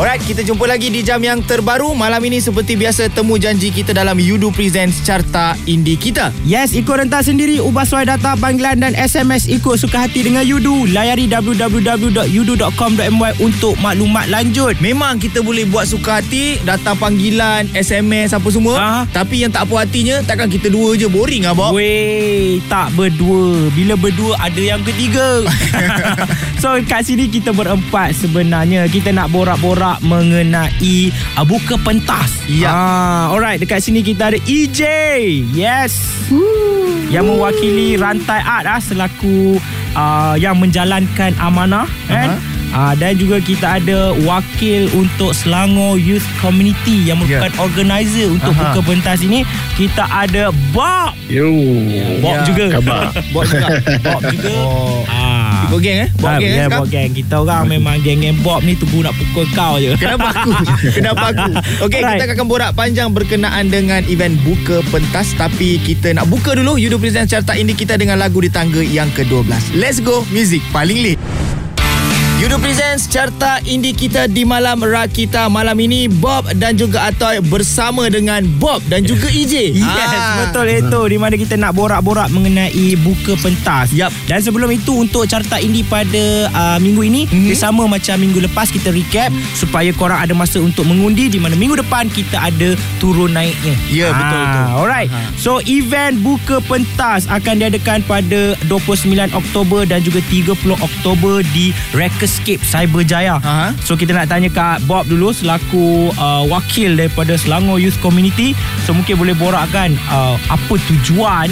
Alright, kita jumpa lagi di jam yang terbaru. Malam ini seperti biasa temu janji kita dalam Yudu Presents Carta Indie kita. Yes, ikut rentas sendiri, ubah suai data panggilan dan SMS ikut suka hati dengan Yudu. Layari www.yudu.com.my untuk maklumat lanjut. Memang kita boleh buat suka hati, data panggilan, SMS apa semua. Ha? Tapi yang tak puas hatinya, takkan kita dua je boring ah, Bob? Weh, tak berdua. Bila berdua ada yang ketiga. so kat sini kita berempat sebenarnya. Kita nak borak-borak mengenai uh, buka pentas. Ya. Ah, alright, dekat sini kita ada EJ. Yes. Yang mewakili rantai art ah selaku uh, yang menjalankan amanah kan. Uh, dan juga kita ada wakil untuk Selangor Youth Community yang merupakan yeah. organizer untuk Aha. buka pentas ini. Kita ada Bob. Yo. Bob Ya. juga. Khabar. Bob juga. Bob juga. Oh. Ah. Bob geng eh? Bob Ah, geng eh yeah, sekarang? Bob gang. Kita orang memang geng-geng Bob ni tunggu nak pukul kau je. Kenapa aku? Kenapa aku? Okey, Alright. kita akan borak panjang berkenaan dengan event buka pentas tapi kita nak buka dulu Yudo Present Carta Indie kita dengan lagu di tangga yang ke-12. Let's go, music paling lit. Yudo Presents Carta Indie kita di malam rak kita malam ini Bob dan juga Atoy bersama dengan Bob dan juga EJ. Yes, Ah. betul itu di mana kita nak borak-borak mengenai buka pentas. Yup. Dan sebelum itu untuk carta indie pada uh, minggu ini, Mhm. mm-hmm. sama macam minggu lepas kita recap supaya korang ada masa untuk mengundi di mana minggu depan kita ada turun naiknya. Ya, betul, betul. Alright. Aha. So event buka pentas akan diadakan pada 29 Oktober dan juga 30 Oktober di Recordescape Cyberjaya. Aha. So kita nak tanya Kak Bob dulu selaku uh, wakil daripada Selangor Youth Community. So mungkin boleh borakkan uh, apa tujuan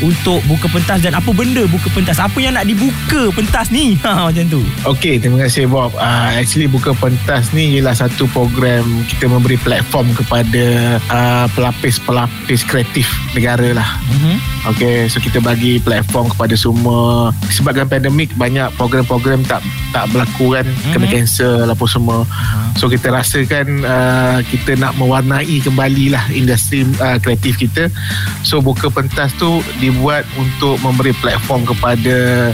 untuk buka pentas dan apa benda buka pentas. Apa yang nak dibuka pentas ni? Ha macam tu. Okey, terima kasih Bob. Uh, actually buka pentas ni ialah satu program kita memberi platform kepada uh, pelapis-pelapis kreatif negara lah. Mhm. Okey, so kita bagi platform kepada semua. Sebabkan pandemik banyak program-program tak tak berlaku kan, mm-hmm. kena cancel apa semua. So kita rasakan uh, kita nak mewarnai kembali lah industri uh, kreatif kita. So buka pentas tu dibuat untuk memberi platform kepada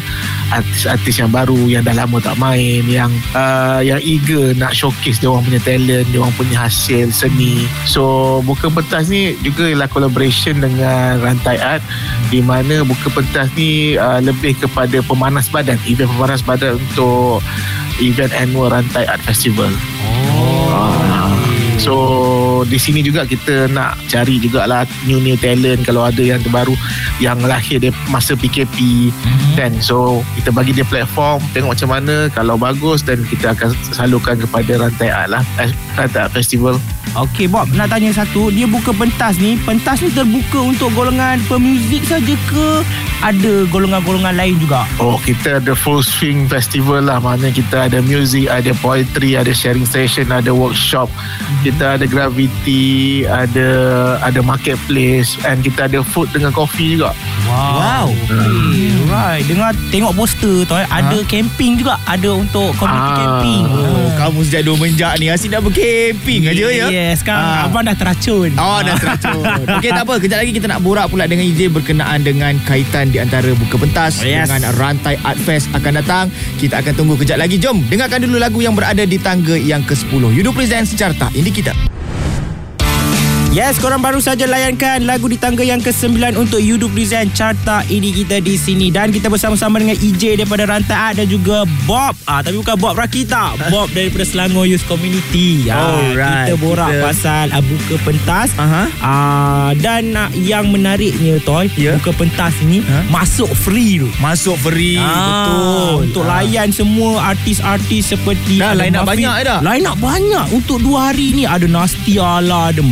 artis-artis yang baru yang dah lama tak main, yang uh, yang eager nak showcase dia orang punya talent, dia orang punya hasil seni. So buka pentas ni juga ialah collaboration dengan Rantai Art di mana buka pentas ni uh, lebih kepada pemanas badan, event pemanas badan untuk event annual Rantai Art Festival. Ah. So di sini juga kita nak cari jugalah new new talent kalau ada yang terbaru yang lahir dia masa PKP mm-hmm. kan. So kita bagi dia platform tengok macam mana kalau bagus dan kita akan salurkan kepada rantai art lah eh, rantai art festival. Okey Bob, nak tanya satu, dia buka pentas ni, pentas ni terbuka untuk golongan pemuzik saja ke ada golongan-golongan lain juga? Oh kita ada full swing festival lah Mana kita ada music Ada poetry Ada sharing session Ada workshop Kita ada gravity Ada Ada marketplace And kita ada food dengan coffee juga Wow. Okay, right. Dengar tengok poster tu eh, ada camping juga, ada untuk community Ah. camping. Oh, kamu sejak dua menjak ni asyik nak bercamping aja ya. Yes, sekarang Ah. abang dah teracun. Oh dah teracun Okey tak apa Kejap lagi kita nak borak pula Dengan EJ berkenaan dengan Kaitan di antara Buka Pentas Yes. Dengan Rantai Art Fest akan datang Kita akan tunggu kejap lagi Jom dengarkan dulu lagu yang berada di tangga yang ke-10 Yudo Presents Carta Ini kita Yes, korang baru saja layankan lagu di tangga yang ke-9 untuk Yudu Present Carta ini kita di sini dan kita bersama-sama dengan EJ daripada Rantai Art dan juga Bob. Ah tapi bukan Bob Rakita, Bob daripada Selangor Youth Community. Ah Alright, kita borak kita- pasal ah, buka pentas. Aha. Ah dan ah, yang menariknya toy, Ya. buka pentas ni Ha? masuk free tu. Masuk free Ah, Betul Untuk Ah. layan semua artis-artis seperti Dah, line up banyak dah. Line up banyak Untuk dua hari ni Ada Nastia lah Ada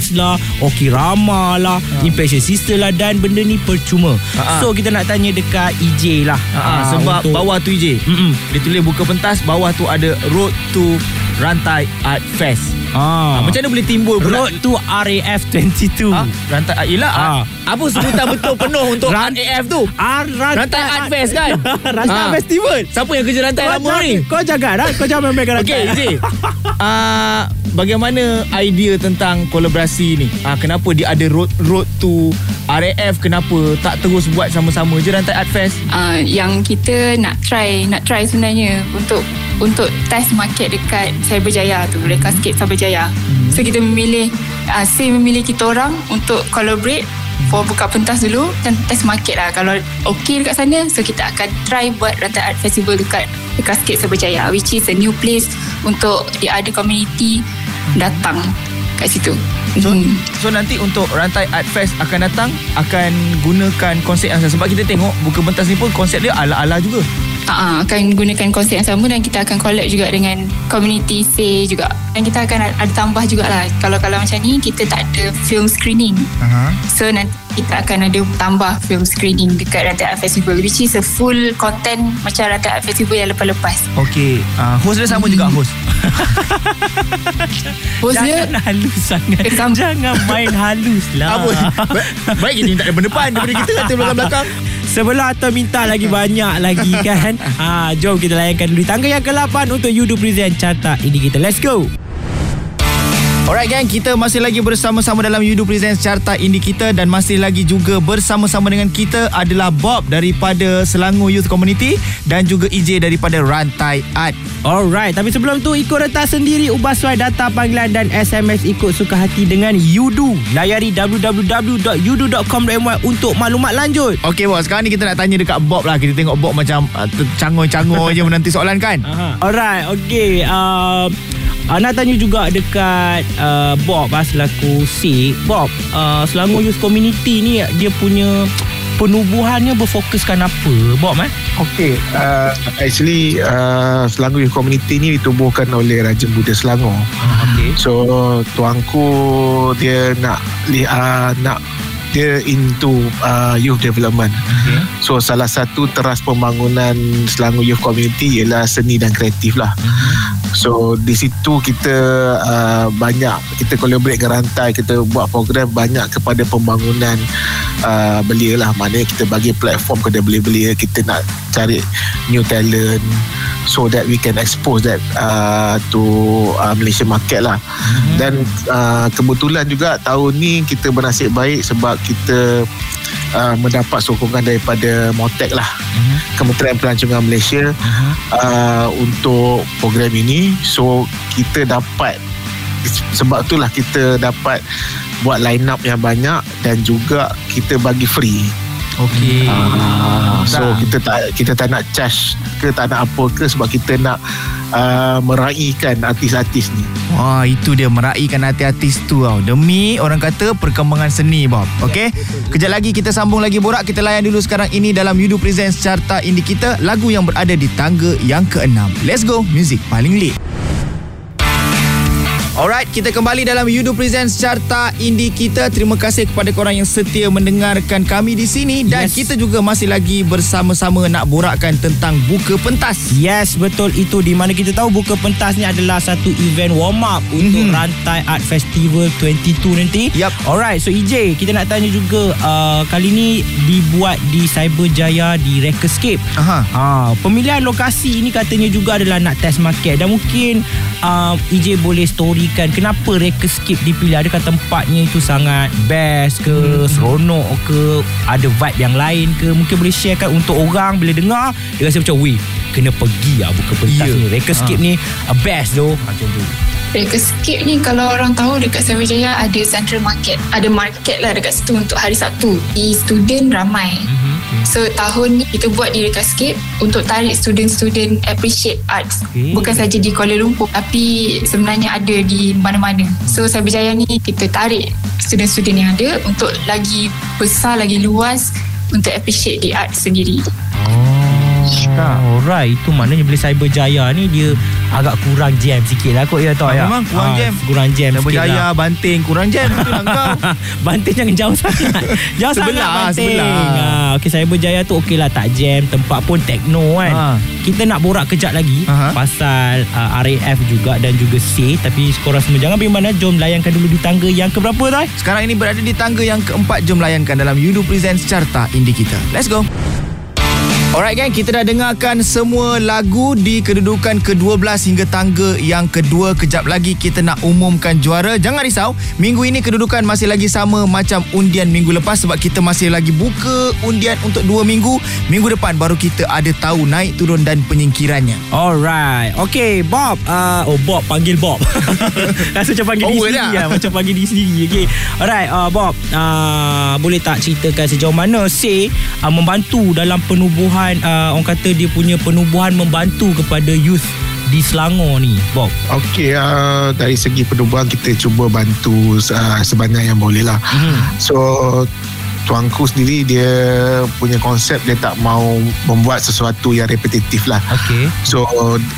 Mafiz lah Okirama lah Impatient Sister lah Dan benda ni percuma ah. So kita nak tanya dekat EJ lah Ah, Ah, sebab untuk- bawah tu EJ Mm-mm. Dia tulis buka pentas Bawah tu ada Road to Rantai Art Fest ah. ah. Macam mana boleh timbul pula Road to RAF 22 ah, Rantai Art Yelah ah. Ah. Apa sebutan betul penuh Untuk Ran- RAF tu Ah, rantai, Rantai Art Fest kan Rantai. Art Festival Siapa yang kerja rantai lama ni Kau jaga dah Kau jangan main-main rantai Okey, EJ. uh, bagaimana idea tentang kolaborasi ni? Uh, kenapa dia ada road road to RAF? Kenapa tak terus buat sama-sama je Rantai Art Fest? uh, yang kita nak try nak try sebenarnya untuk untuk test market dekat Cyberjaya tu, Rekascape Cyberjaya. Hmm. So kita memilih uh, say memilih kita orang untuk collaborate for buka pentas dulu dan test market lah. Kalau okay dekat sana, so kita akan try buat Rantai Art Festival dekat Rekascape Cyberjaya which is a new place untuk the other community datang kat situ. So, Hmm. so nanti untuk Rantai Art Fest akan datang akan gunakan konsep yang sama sebab kita tengok buka pentas ni pun konsep dia ala-ala juga. uh, akan gunakan konsep yang sama dan kita akan collab juga dengan community say juga dan kita akan ada tambah jugalah kalau kalau macam ni kita tak ada film screening Aha. so nanti kita akan ada tambah film screening dekat Rantai Art Festival which is a full content macam Rantai Art Festival yang lepas-lepas. Okey, uh, host dia sama juga host. host dia Jangan halus sangat. Rekam- Jangan main halus lah. Apa? Ba- Baik kita minta depan depan daripada kita kata belakang-belakang. Sebelah atau minta lagi banyak lagi kan? Ha, Jom kita layankan dulu. Tangga yang ke-8 Untuk Yudu Present Carta Ini kita. Let's go Alright gang, kita masih lagi bersama-sama dalam Yudu Presents Carta Indie kita dan masih lagi juga bersama-sama dengan kita adalah Bob daripada Selangor Youth Community dan juga EJ daripada Rantai Art. Alright Tapi sebelum tu Ikut retas sendiri Ubah suai data panggilan Dan SMS ikut suka hati Dengan Yudu Layari www.yudu.com.my Untuk maklumat lanjut Okey Bob, sekarang ni kita nak tanya dekat Bob lah. Kita tengok Bob macam uh, cangoi-cangoi je menanti soalan kan? Aha. Alright, okay. Uh, uh, nak tanya juga dekat uh, Bob uh, selaku C. Bob, uh, Selangor Youth Community ni dia punya penubuhannya berfokuskan apa? Bob eh? Okay, uh, actually uh, Selangor Youth Community ni ditubuhkan oleh Raja Buddha Selangor. Okay. So tuanku dia nak uh, nak dia into uh, youth development. Okay. So salah satu teras pembangunan Selangor Youth Community ialah seni dan kreatif lah. So di situ kita uh, banyak kita collaborate dengan rantai kita buat program banyak kepada pembangunan uh, belia lah maknanya kita bagi platform kepada belia-belia kita nak cari new talent so that we can expose that uh, to uh, Malaysia market lah Mhm. dan uh, kebetulan juga tahun ni kita bernasib baik sebab kita uh, mendapat sokongan daripada Motek lah Mhm. Kementerian Pelancongan Malaysia Mhm. uh, untuk program ini so kita dapat sebab itulah kita dapat buat line up yang banyak dan juga kita bagi free Okey. uh, so kita tak kita tak nak charge ke tak nak apa ke sebab kita nak uh, meraihkan artis-artis ni Wah, itu dia meraihkan hati artis tu tau. Demi orang kata perkembangan seni, Bob. Okey? Kejap lagi kita sambung lagi borak. Kita layan dulu sekarang ini dalam Yudu Presents Carta Indie kita. Lagu yang berada di tangga yang ke-6. Let's go, music paling lit. Alright, kita kembali dalam Yudu Presents Carta Indie kita. Terima kasih kepada korang yang setia mendengarkan kami di sini dan Yes. kita juga masih lagi bersama-sama nak borakkan tentang buka pentas. Yes, betul itu di mana kita tahu buka pentas ni adalah satu event warm up untuk Mhm. Rantai Art Festival 22 nanti. Yup. Alright, so EJ, kita nak tanya juga uh, kali ni dibuat di Cyberjaya di Rekescape. Aha. Ha, pemilihan lokasi ini katanya juga adalah nak test market dan mungkin uh, EJ boleh storykan kenapa Rekescape dipilih adakah tempatnya itu sangat best ke hmm. seronok ke ada vibe yang lain ke mungkin boleh sharekan untuk orang bila dengar dia rasa macam weh kena pergi lah buka pentas Ya. ni Rekescape ni uh, best tu macam tu Rekescape ni kalau orang tahu dekat Cyberjaya ada Central Market. Ada market lah dekat situ untuk hari Sabtu. Di student ramai. mm-hmm. So tahun ni kita buat di Rekescape untuk tarik student-student appreciate arts. Okay. Bukan saja di Kuala Lumpur tapi sebenarnya ada di mana-mana. So Cyberjaya ni kita tarik student-student yang ada untuk lagi besar, lagi luas untuk appreciate the art sendiri. Oh, alright. Itu maknanya bila Cyberjaya ni dia agak kurang jam sikit lah kot ya tau Ah, ya. memang kurang jam. Kurang jam sikit berjaya, lah. banting, kurang jam. Itulah kau. Banting jangan jauh sangat Jauh Sebelah, sangat Banting sebelah. ha, Okay saya berjaya tu Okey lah tak jam Tempat pun techno kan Ha. Kita nak borak kejap lagi Aha. Pasal uh, RAF juga Dan juga C Tapi korang semua Jangan pergi mana Jom layankan dulu di tangga Yang keberapa tu Sekarang ini berada di tangga yang keempat. Jom layankan dalam Yudu Presents Carta Indie kita. Let's go. Alright gang, kita dah dengarkan semua lagu di kedudukan ke-12 hingga tangga yang kedua. Kejap lagi kita nak umumkan juara. Jangan risau, minggu ini kedudukan masih lagi sama macam undian minggu lepas sebab kita masih lagi buka undian untuk dua minggu. Minggu depan baru kita ada tahu naik turun dan penyingkirannya. Alright Okay Bob uh, Oh Bob Panggil Bob Rasa macam panggil Power diri dah. sendiri lah. Macam panggil diri sendiri Okay Alright uh, Bob uh, Boleh tak ceritakan Sejauh mana Say uh, Membantu dalam penubuhan uh, Orang kata dia punya Penubuhan membantu Kepada youth Di Selangor ni Bob Okey, uh, dari segi penubuhan kita cuba bantu uh, sebanyak yang boleh lah. Mhm. So tuanku sendiri dia punya konsep dia tak mau membuat sesuatu yang repetitif lah. Okay So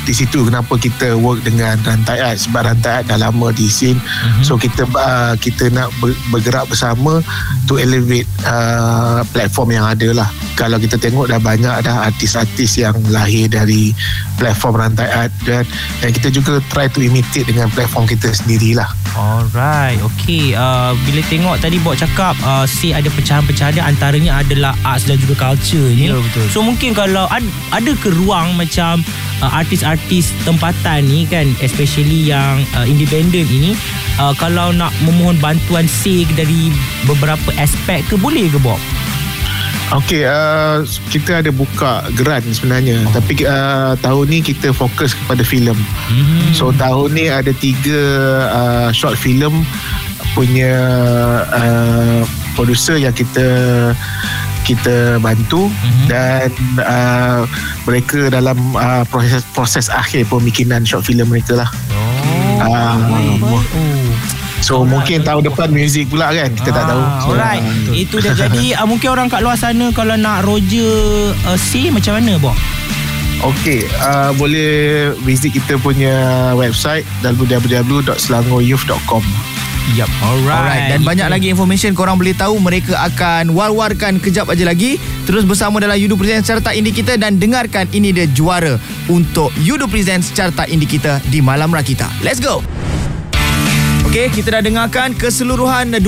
di situ kenapa kita work dengan Rantai Art sebab Rantai Art dah lama di scene. Mhm. So kita uh, kita nak ber- bergerak bersama to elevate uh, platform yang ada lah. Kalau kita tengok dah banyak dah artis-artis yang lahir dari platform Rantai Art dan, dan kita juga try to imitate dengan platform kita sendirilah. Alright Okay uh, Bila tengok tadi Bob cakap uh, Say ada pecahan-pecahan dia Antaranya adalah Arts dan juga culture ni Ya, betul. So mungkin kalau ad, Ada ke ruang macam uh, Artis-artis tempatan ni kan Especially yang uh, Independent ini uh, Kalau nak memohon bantuan Say dari Beberapa aspek ke Boleh ke Bob? Okey, uh, kita ada buka grant sebenarnya. Oh. Tapi uh, tahun ni kita fokus kepada filem. Mm-hmm. So tahun ni ada tiga uh, short film punya uh, producer yang kita kita bantu Mhm. mm-hmm. dan uh, mereka dalam uh, proses proses akhir pembikinan short film mereka lah. Oh, baik. oh. So Alright. mungkin tahun depan muzik pula kan kita tak tahu. Ah, So, Alright uh, Itu dah jadi uh, Mungkin orang kat luar sana Kalau nak Roger uh, C Macam mana Bob? Okey, uh, boleh visit kita punya website www.selangoryouth.com. Yup Alright, Alright dan banyak lagi information korang boleh tahu mereka akan war-warkan kejap aja lagi terus bersama dalam Yudo Presents Carta Indie kita dan dengarkan ini dia juara untuk Yudo Presents Carta Indie kita di Malam Rakita. Let's go. Okey, kita dah dengarkan keseluruhan 12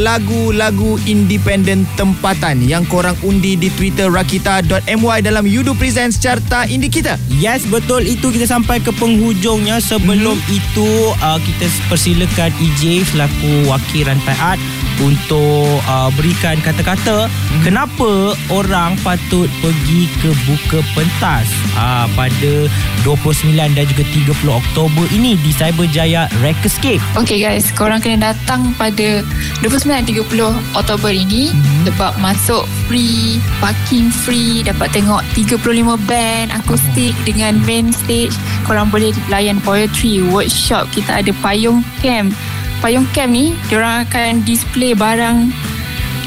lagu-lagu independen tempatan yang korang undi di Twitter rakita.my dalam Yudo Presents Carta Indie kita. Yes betul itu kita sampai ke penghujungnya sebelum Mhm. itu uh, kita persilakan EJ selaku wakil rantai art untuk uh, berikan kata-kata Mhm. kenapa orang patut pergi ke buka pentas uh, pada 29 dan juga 30 Oktober ini di Cyberjaya Rekerscape. Okay guys, korang kena datang pada 29-30 Oktober ini Mhm. sebab masuk free, parking free, dapat tengok 35 band akustik dengan main stage. Korang boleh layan poetry, workshop, kita ada payung camp. Payung camp ni, diorang akan display barang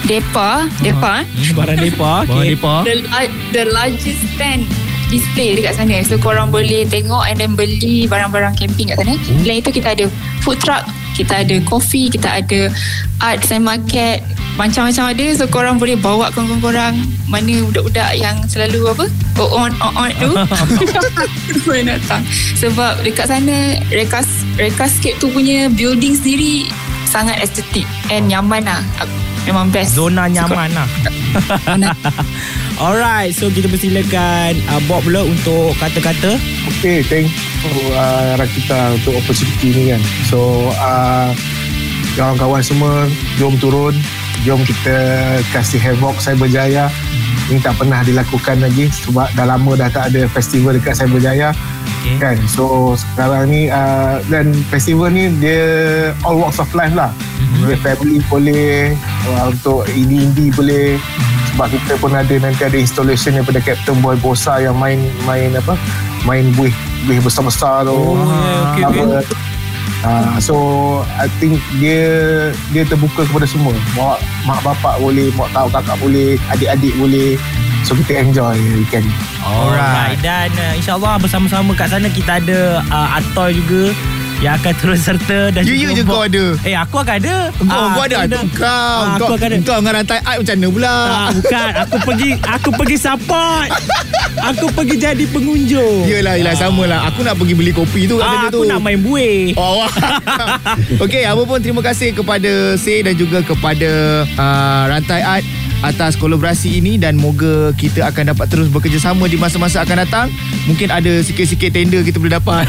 depa, depa eh. Barang depa. Okay. depa. the, la- the largest stand display dekat sana. So korang boleh tengok and then beli barang-barang camping kat sana. Selain itu kita ada food truck kita ada coffee kita ada art design market macam-macam ada. So korang boleh bawa kawan-kawan korang mana budak-budak yang selalu apa? Oh on on, on tu. Boleh datang. Sebab dekat sana rekas rekascape tu punya building sendiri sangat estetik and nyaman lah. Memang best. Zona nyaman lah. Alright, so kita persilakan uh, Bob pula untuk kata-kata. Okay, thank you uh, Rakita untuk opportunity ni kan. So, uh, kawan-kawan semua, jom turun. Jom kita kasih havoc Cyberjaya. Ini tak pernah dilakukan lagi sebab dah lama dah tak ada festival dekat Cyberjaya. Okay. Kan? So, sekarang ni uh, dan festival ni dia all walks of life lah. Boleh family boleh, uh, untuk indie-indie boleh. Sebab kita pun ada nanti ada installation daripada Captain Boy Bosa yang main main apa? Main buih buih besar-besar tu. Oh, yeah, okay, Apa, Uh, so I think dia dia terbuka kepada semua. Mak mak bapak boleh, mak tahu kakak boleh, adik-adik boleh. So kita enjoy weekend. Alright. Dan uh, insyaAllah bersama-sama kat sana kita ada uh, Atoy juga yang akan turut serta dan You, you je kau ada. Eh aku akan ada. Kau, Ah, kau ada Aduh, kau, Ah, kau, aku akan ada. kau dengan rantai art macam mana pula? Ah, bukan aku pergi aku pergi support. Aku pergi jadi pengunjung. Yelah, yelah sama lah. Aku nak pergi beli kopi tu Ah, aku tu. nak main buih. Oh, wah. Okey, apa pun terima kasih kepada Say dan juga kepada uh, Rantai Art atas kolaborasi ini dan moga kita akan dapat terus bekerjasama di masa-masa akan datang. Mungkin ada sikit-sikit tender kita boleh dapat.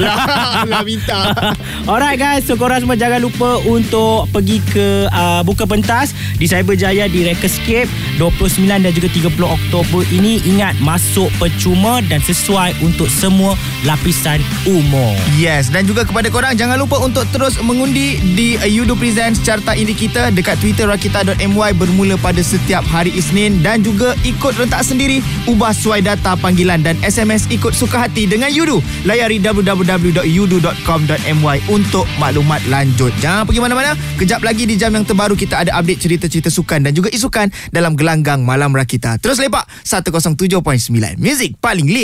lah minta. Alright guys, so korang semua jangan lupa untuk pergi ke uh, Buka Pentas di Cyberjaya di Rekescape 29 dan juga 30 Oktober ini. Ingat, masuk percuma dan sesuai untuk semua lapisan umur. Yes Dan juga kepada korang Jangan lupa untuk terus mengundi Di Yudo Presents Carta Indie kita Dekat Twitter Rakita.my Bermula pada setiap hari Isnin Dan juga ikut rentak sendiri Ubah suai data panggilan Dan SMS ikut suka hati Dengan Yudo Layari www.yudo.com.my Untuk maklumat lanjut. Jangan pergi mana-mana Kejap lagi di jam yang terbaru Kita ada update cerita-cerita sukan Dan juga isukan Dalam gelanggang Malam Rakita. Terus lepak 107.9 Music paling lit